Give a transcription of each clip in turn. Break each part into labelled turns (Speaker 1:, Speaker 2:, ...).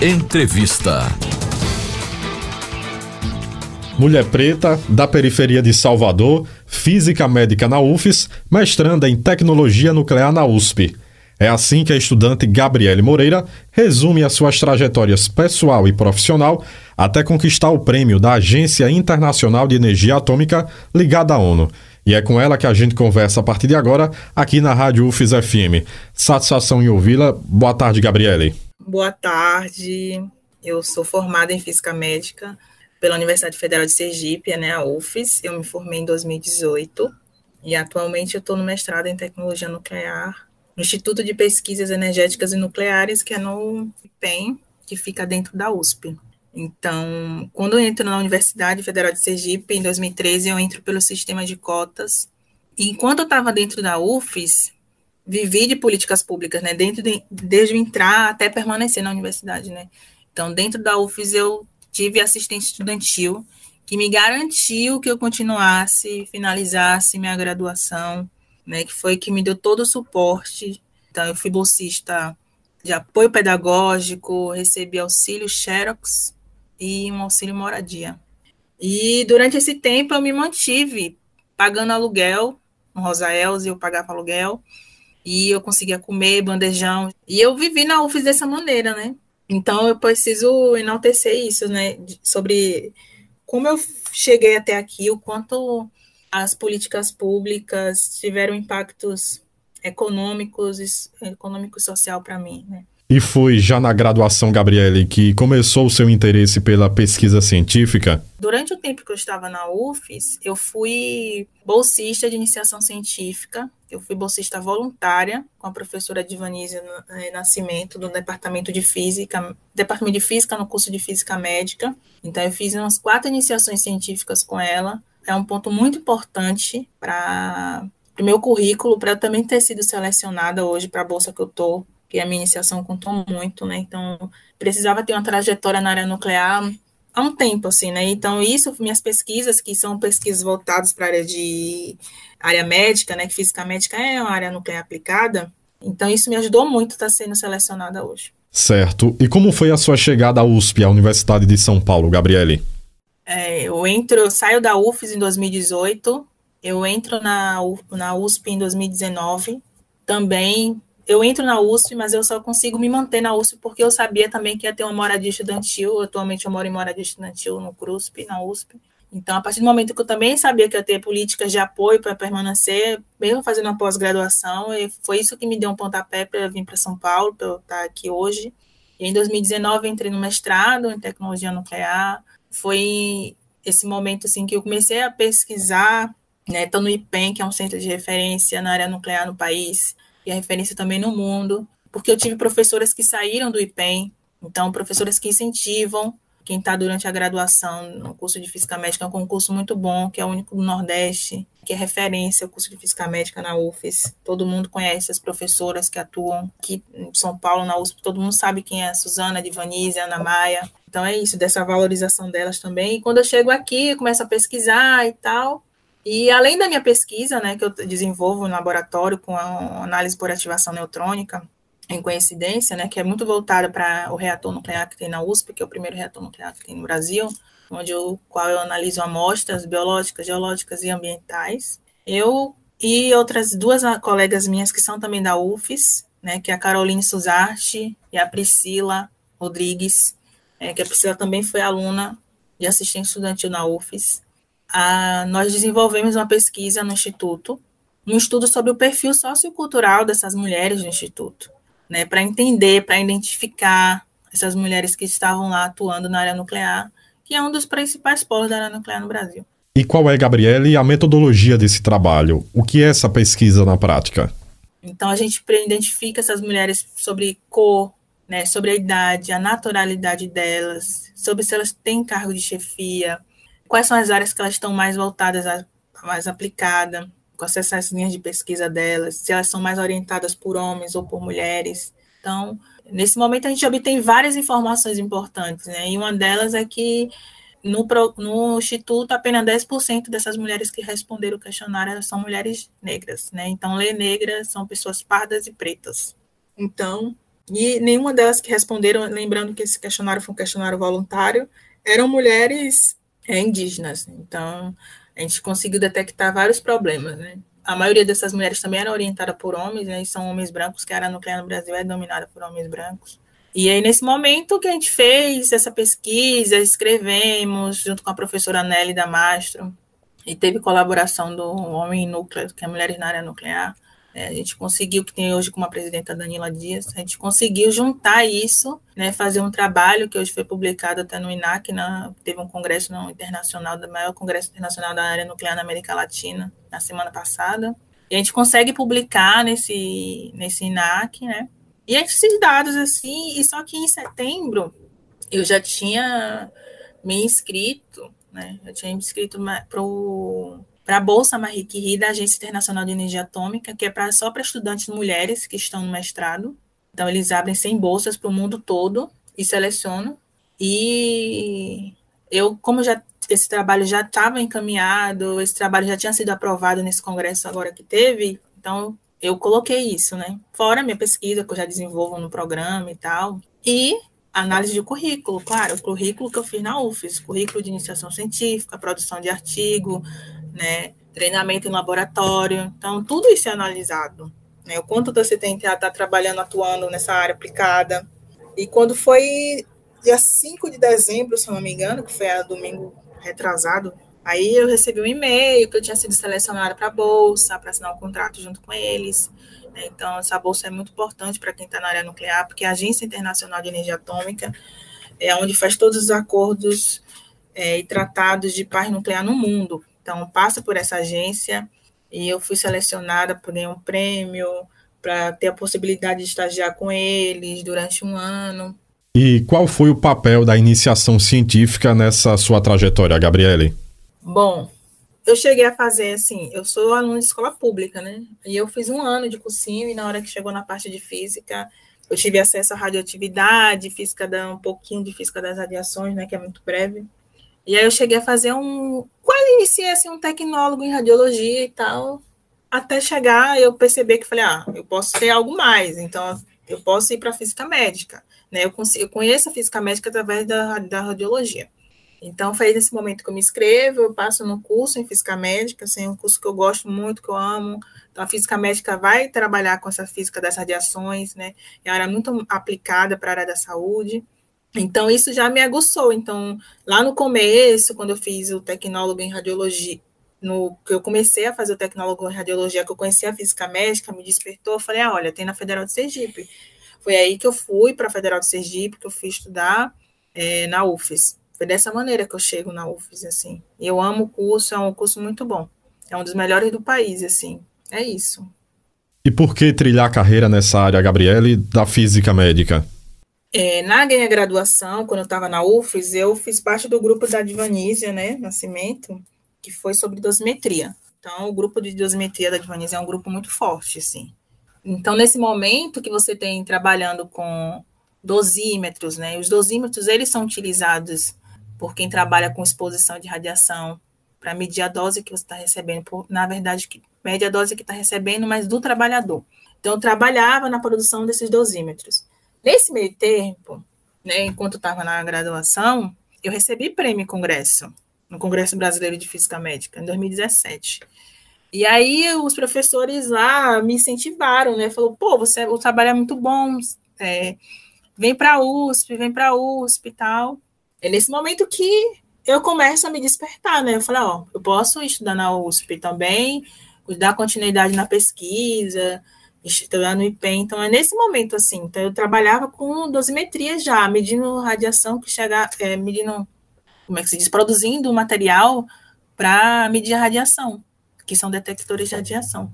Speaker 1: Entrevista.
Speaker 2: Mulher preta, da periferia de Salvador, física médica na UFES, mestranda em tecnologia nuclear na USP. É assim que a estudante Gabriele Moreira resume as suas trajetórias pessoal e profissional até conquistar o prêmio da Agência Internacional de Energia Atômica ligada à ONU. E é com ela que a gente conversa a partir de agora aqui na Rádio UFES FM. Satisfação em ouvi-la. Boa tarde, Gabriele.
Speaker 3: Boa tarde. Eu sou formada em Física Médica pela Universidade Federal de Sergipe, né, a UFES. Eu me formei em 2018 e atualmente eu estou no mestrado em Tecnologia Nuclear no Instituto de Pesquisas Energéticas e Nucleares, que é no IPEM, que fica dentro da USP. Então, quando eu entro na Universidade Federal de Sergipe, em 2013, eu entro pelo sistema de cotas. E enquanto eu estava dentro da UFES, vivi de políticas públicas, né? Dentro de, desde entrar até permanecer na universidade, né? Então, dentro da UFES, eu tive assistente estudantil, que me garantiu que eu continuasse, finalizasse minha graduação, né? Que foi que me deu todo o suporte. Então, eu fui bolsista de apoio pedagógico, recebi auxílio Xerox, e um auxílio moradia. E durante esse tempo eu me mantive pagando aluguel, no Rosa eu pagava aluguel, e eu conseguia comer bandejão, e eu vivi na UFES dessa maneira, né? Então eu preciso enaltecer isso, né, sobre como eu cheguei até aqui, o quanto as políticas públicas tiveram impactos econômicos, econômico social para mim, né?
Speaker 2: E foi já na graduação, Gabriele, que começou o seu interesse pela pesquisa científica?
Speaker 3: Durante o tempo que eu estava na UFES, eu fui bolsista de iniciação científica. Eu fui bolsista voluntária com a professora Divanise eh, Nascimento, do Departamento de Física, Departamento de Física no curso de Física Médica. Então, eu fiz umas quatro iniciações científicas com ela. É um ponto muito importante para o meu currículo, para eu também ter sido selecionada hoje para a bolsa que eu estou que a minha iniciação contou muito, né? Então, precisava ter uma trajetória na área nuclear há um tempo, assim, né? Então, isso, minhas pesquisas, que são pesquisas voltadas para a área de área médica, né? Que física médica é uma área nuclear aplicada. Então, isso me ajudou muito a estar sendo selecionada hoje.
Speaker 2: Certo. E como foi a sua chegada à USP, à Universidade de São Paulo, Gabriele?
Speaker 3: É, eu entro, eu saio da UFES em 2018, eu entro na, na USP em 2019, também eu entro na USP, mas eu só consigo me manter na USP porque eu sabia também que ia ter uma moradia estudantil. Atualmente eu moro em moradia estudantil no CRUSP, na USP. Então, a partir do momento que eu também sabia que ia ter políticas de apoio para permanecer, mesmo fazendo uma pós-graduação, foi isso que me deu um pontapé para vir para São Paulo, para eu estar aqui hoje. E em 2019 entrei no mestrado em tecnologia nuclear. Foi esse momento assim que eu comecei a pesquisar, né, no IPEM, que é um centro de referência na área nuclear no país e a referência também no mundo, porque eu tive professoras que saíram do IPEM, então professoras que incentivam quem está durante a graduação no curso de Física Médica, é um concurso muito bom, que é o único do Nordeste, que é referência o curso de Física Médica na UFES. Todo mundo conhece as professoras que atuam aqui em São Paulo, na USP, todo mundo sabe quem é a Suzana, a Divanise, a Ana Maia. Então é isso, dessa valorização delas também. E quando eu chego aqui, eu começo a pesquisar e tal, e além da minha pesquisa, né, que eu desenvolvo no laboratório com análise por ativação neutrônica, em coincidência, né, que é muito voltada para o reator nuclear que tem na USP, que é o primeiro reator nuclear que tem no Brasil, onde eu, qual eu analiso amostras biológicas, geológicas e ambientais. Eu e outras duas colegas minhas que são também da UFES, né, que é a Caroline Suzarte e a Priscila Rodrigues, é, que a Priscila também foi aluna de assistente estudantil na UFES a, nós desenvolvemos uma pesquisa no Instituto, um estudo sobre o perfil sociocultural dessas mulheres no Instituto, né, para entender, para identificar essas mulheres que estavam lá atuando na área nuclear, que é um dos principais polos da área nuclear no Brasil.
Speaker 2: E qual é, Gabriele, a metodologia desse trabalho? O que é essa pesquisa na prática?
Speaker 3: Então, a gente identifica essas mulheres sobre cor, né, sobre a idade, a naturalidade delas, sobre se elas têm cargo de chefia, quais são as áreas que elas estão mais voltadas, a, mais aplicada, quais são as linhas de pesquisa delas, se elas são mais orientadas por homens ou por mulheres. Então, nesse momento a gente obtém várias informações importantes, né? E uma delas é que no, no Instituto, apenas 10% dessas mulheres que responderam o questionário são mulheres negras, né? Então, lê negra são pessoas pardas e pretas. Então, E nenhuma delas que responderam, lembrando que esse questionário foi um questionário voluntário, eram mulheres é, indígenas. Então, a gente conseguiu detectar vários problemas, né? A maioria dessas mulheres também era orientada por homens, né? E são homens brancos, que a área nuclear no Brasil é dominada por homens brancos. E aí, nesse momento que a gente fez essa pesquisa, escrevemos junto com a professora Nelly Damastro, e teve colaboração do Homem Núcleo, que é Mulheres na Área Nuclear, é, a gente conseguiu, que tem hoje como a presidenta Danila Dias, a gente conseguiu juntar isso, né, fazer um trabalho que hoje foi publicado até no INAC, na, teve um congresso no, internacional, do maior congresso internacional da área nuclear na América Latina, na semana passada. E a gente consegue publicar nesse, nesse INAC, né? E esses dados, assim, e só que em setembro eu já tinha me inscrito, né? Eu tinha me inscrito para o para a Bolsa Marie Curie da Agência Internacional de Energia Atômica, que é pra, só para estudantes mulheres que estão no mestrado. Então, eles abrem 100 bolsas para o mundo todo e selecionam. E eu, como já esse trabalho já estava encaminhado, esse trabalho já tinha sido aprovado nesse congresso agora que teve, então eu coloquei isso, né? Fora minha pesquisa que eu já desenvolvo no programa e tal. E análise de currículo, claro, o currículo que eu fiz na UFES, currículo de iniciação científica, produção de artigo, né? Treinamento em laboratório. Então, tudo isso é analisado. Né? O quanto você tem que estar tá trabalhando, atuando nessa área aplicada. E quando foi dia 5 de dezembro, se não me engano, que foi a domingo retrasado, aí eu recebi um e-mail que eu tinha sido selecionada para a Bolsa, para assinar um contrato junto com eles. Né? Então, essa bolsa é muito importante para quem está na área nuclear, porque a Agência Internacional de Energia Atômica é onde faz todos os acordos é, e tratados de paz nuclear no mundo. Então, passa por essa agência e eu fui selecionada por ganhar um prêmio para ter a possibilidade de estagiar com eles durante um ano.
Speaker 2: E qual foi o papel da iniciação científica nessa sua trajetória, Gabriele?
Speaker 3: Bom, eu cheguei a fazer assim, eu sou aluna de escola pública, né? E eu fiz um ano de cursinho e na hora que chegou na parte de física, eu tive acesso à radioatividade, física da um pouquinho de física das radiações, né, que é muito breve. E aí eu cheguei a fazer um. Quase iniciei assim, um tecnólogo em radiologia e tal. Até chegar, eu percebi que falei, ah, eu posso ter algo mais, então eu posso ir para física médica. Né? Eu, consigo, eu conheço a física médica através da, da radiologia. Então, foi nesse momento que eu me inscrevo, eu passo no curso em física médica, assim, um curso que eu gosto muito, que eu amo. Então, a física médica vai trabalhar com essa física das radiações, né? É uma área muito aplicada para a área da saúde. Então, isso já me aguçou. Então, lá no começo, quando eu fiz o tecnólogo em radiologia, no que eu comecei a fazer o tecnólogo em radiologia, que eu conheci a física médica, me despertou, eu falei, ah, olha, tem na Federal de Sergipe. Foi aí que eu fui para a Federal de Sergipe, que eu fui estudar é, na UFES. Foi dessa maneira que eu chego na UFES, assim. Eu amo o curso, é um curso muito bom. É um dos melhores do país, assim. É isso.
Speaker 2: E por que trilhar carreira nessa área, Gabriele, da física médica?
Speaker 3: É, na minha graduação, quando eu estava na UFES, eu fiz parte do grupo da Divanísia, né, Nascimento, que foi sobre dosimetria. Então, o grupo de dosimetria da Divanísia é um grupo muito forte, assim. Então, nesse momento que você tem trabalhando com dosímetros, né, os dosímetros, eles são utilizados por quem trabalha com exposição de radiação para medir a dose que você está recebendo, por, na verdade, que mede a dose que está recebendo, mas do trabalhador. Então, eu trabalhava na produção desses dosímetros. Nesse meio tempo, né, enquanto estava na graduação, eu recebi prêmio congresso, no Congresso Brasileiro de Física Médica, em 2017. E aí os professores lá me incentivaram, né? Falou, pô, você, o trabalho é muito bom, é, vem para a USP, vem para a USP e tal. É nesse momento que eu começo a me despertar, né? Eu falei, ó, eu posso estudar na USP também, dar continuidade na pesquisa, estudar no IPEM, então é nesse momento, assim, então eu trabalhava com dosimetria já, medindo radiação que chega, é, medindo, como é que se diz, produzindo material para medir a radiação, que são detectores de radiação.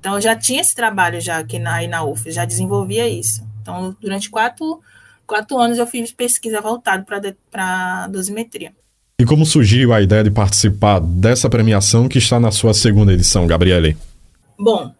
Speaker 3: Então eu já tinha esse trabalho já aqui na, aí na UF, já desenvolvia isso. Então durante quatro, quatro anos eu fiz pesquisa voltada para dosimetria.
Speaker 2: E como surgiu a ideia de participar dessa premiação que está na sua segunda edição, Gabriele?
Speaker 3: Bom,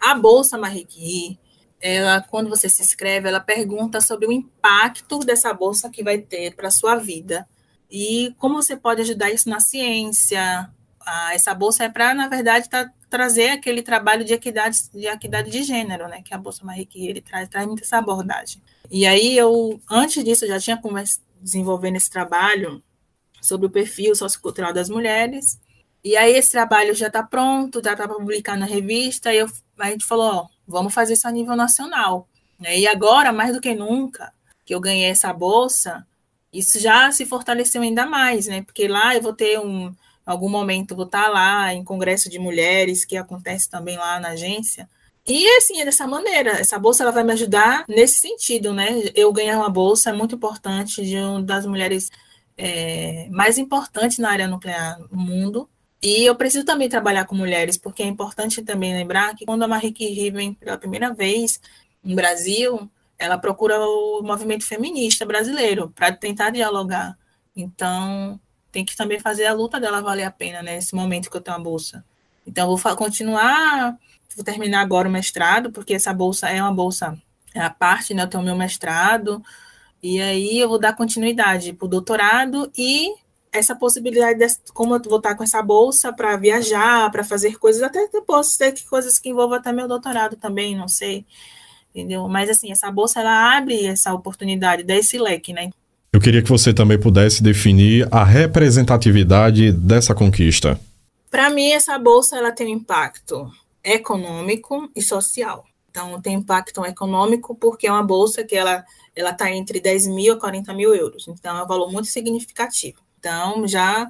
Speaker 3: a Bolsa Marie Curie, ela, quando você se inscreve, ela pergunta sobre o impacto dessa bolsa que vai ter para a sua vida e como você pode ajudar isso na ciência, a, essa bolsa é para, na verdade, tá, trazer aquele trabalho de equidade, de equidade de gênero, né? Que a Bolsa Marie Curie ele traz, traz muito essa abordagem. E aí eu, antes disso, eu já tinha desenvolvendo esse trabalho sobre o perfil sociocultural das mulheres. E aí esse trabalho já está pronto, já está para publicar na revista, e eu, a gente falou, ó, vamos fazer isso a nível nacional. E agora, mais do que nunca, que eu ganhei essa bolsa, isso já se fortaleceu ainda mais, né? Porque lá eu vou ter um, algum momento vou estar lá em congresso de mulheres, que acontece também lá na agência. E assim, é dessa maneira, essa bolsa ela vai me ajudar nesse sentido, né? Eu ganhar uma bolsa é muito importante de uma das mulheres é, mais importantes na área nuclear no mundo. E eu preciso também trabalhar com mulheres, porque é importante também lembrar que quando a Marie Curie vem pela primeira vez no Brasil, ela procura o movimento feminista brasileiro para tentar dialogar. Então, tem que também fazer a luta dela valer a pena, né? Nesse momento que eu tenho a bolsa. Então, vou continuar, vou terminar agora o mestrado, porque essa bolsa é uma bolsa, é a parte, né? Eu tenho o meu mestrado, e aí eu vou dar continuidade para o doutorado e essa possibilidade, de, como eu vou estar com essa bolsa para viajar, para fazer coisas, até posso ter coisas que envolvam até meu doutorado também, não sei, entendeu? Mas assim, essa bolsa ela abre essa oportunidade, dá esse leque, né?
Speaker 2: Eu queria que você também pudesse definir a representatividade dessa conquista.
Speaker 3: Para mim, essa bolsa ela tem um impacto econômico e social. Então, tem impacto econômico porque é uma bolsa que ela ela está entre 10 mil a 40 mil euros. Então, é um valor muito significativo. Então, já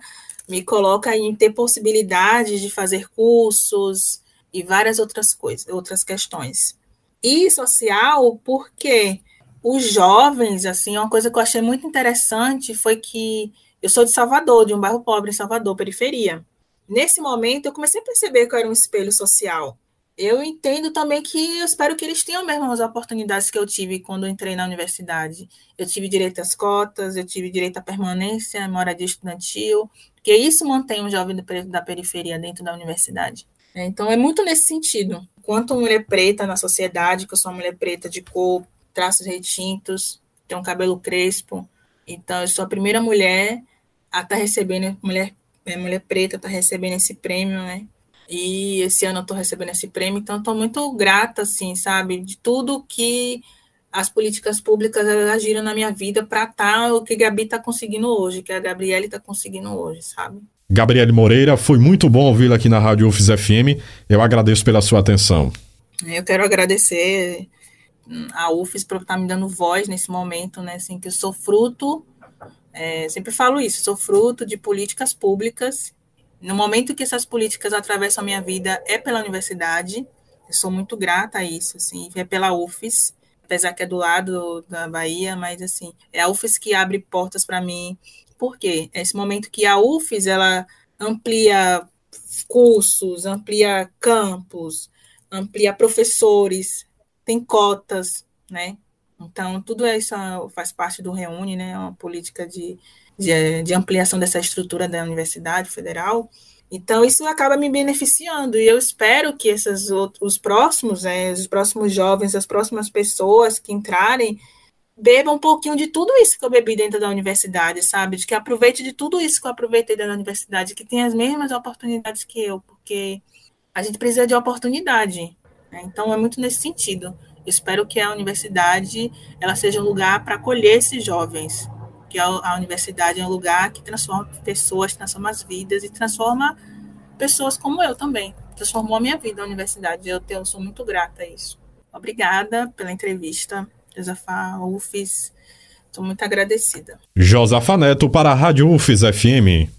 Speaker 3: me coloca em ter possibilidade de fazer cursos e várias outras coisas, outras questões. E social, porque os jovens, assim, uma coisa que eu achei muito interessante foi que eu sou de Salvador, de um bairro pobre em Salvador, periferia. Nesse momento, eu comecei a perceber que eu era um espelho social. Eu entendo também que eu espero que eles tenham mesmo as oportunidades que eu tive quando eu entrei na universidade. Eu tive direito às cotas, eu tive direito à permanência, à moradia estudantil, porque isso mantém um jovem da periferia dentro da universidade. Então, é muito nesse sentido. Quanto mulher preta na sociedade, que eu sou uma mulher preta de cor, traços retintos, tenho um cabelo crespo. Então, eu sou a primeira mulher a estar tá recebendo, mulher, é, mulher preta está recebendo esse prêmio, né? E esse ano eu estou recebendo esse prêmio, então estou muito grata, assim, sabe, de tudo que as políticas públicas agiram na minha vida para estar tá o que a Gabi está conseguindo hoje, que a Gabriele está conseguindo hoje, sabe?
Speaker 2: Gabriele Moreira, foi muito bom ouvi-la aqui na Rádio UFES FM. Eu agradeço pela sua atenção.
Speaker 3: Eu quero agradecer a UFES por estar me dando voz nesse momento, né? Assim, que eu sou fruto, é, sempre falo isso, sou fruto de políticas públicas. No momento que essas políticas atravessam a minha vida, é pela universidade. Eu sou muito grata a isso, assim, é pela UFES, apesar que é do lado da Bahia, mas assim, é a UFES que abre portas para mim. Por quê? É esse momento que a UFES ela amplia cursos, amplia campos, amplia professores, tem cotas, né? Então, tudo isso faz parte do Reúne, né? Uma política de, de, de ampliação dessa estrutura da Universidade Federal. Então, isso acaba me beneficiando. E eu espero que esses os próximos, né, os próximos jovens, as próximas pessoas que entrarem, bebam um pouquinho de tudo isso que eu bebi dentro da universidade, sabe? De que aproveite de tudo isso que eu aproveitei dentro da universidade, que tem as mesmas oportunidades que eu, porque a gente precisa de oportunidade. Né? Então, é muito nesse sentido. Espero que a universidade ela seja um lugar para acolher esses jovens, que a, a, universidade é um lugar que transforma pessoas, transforma as vidas e transforma pessoas como eu também. Transformou a minha vida a universidade. Eu, tenho, eu sou muito grata a isso. Obrigada pela entrevista, Josafá UFES. Estou muito agradecida.
Speaker 2: Josafa Neto para a Rádio UFES FM.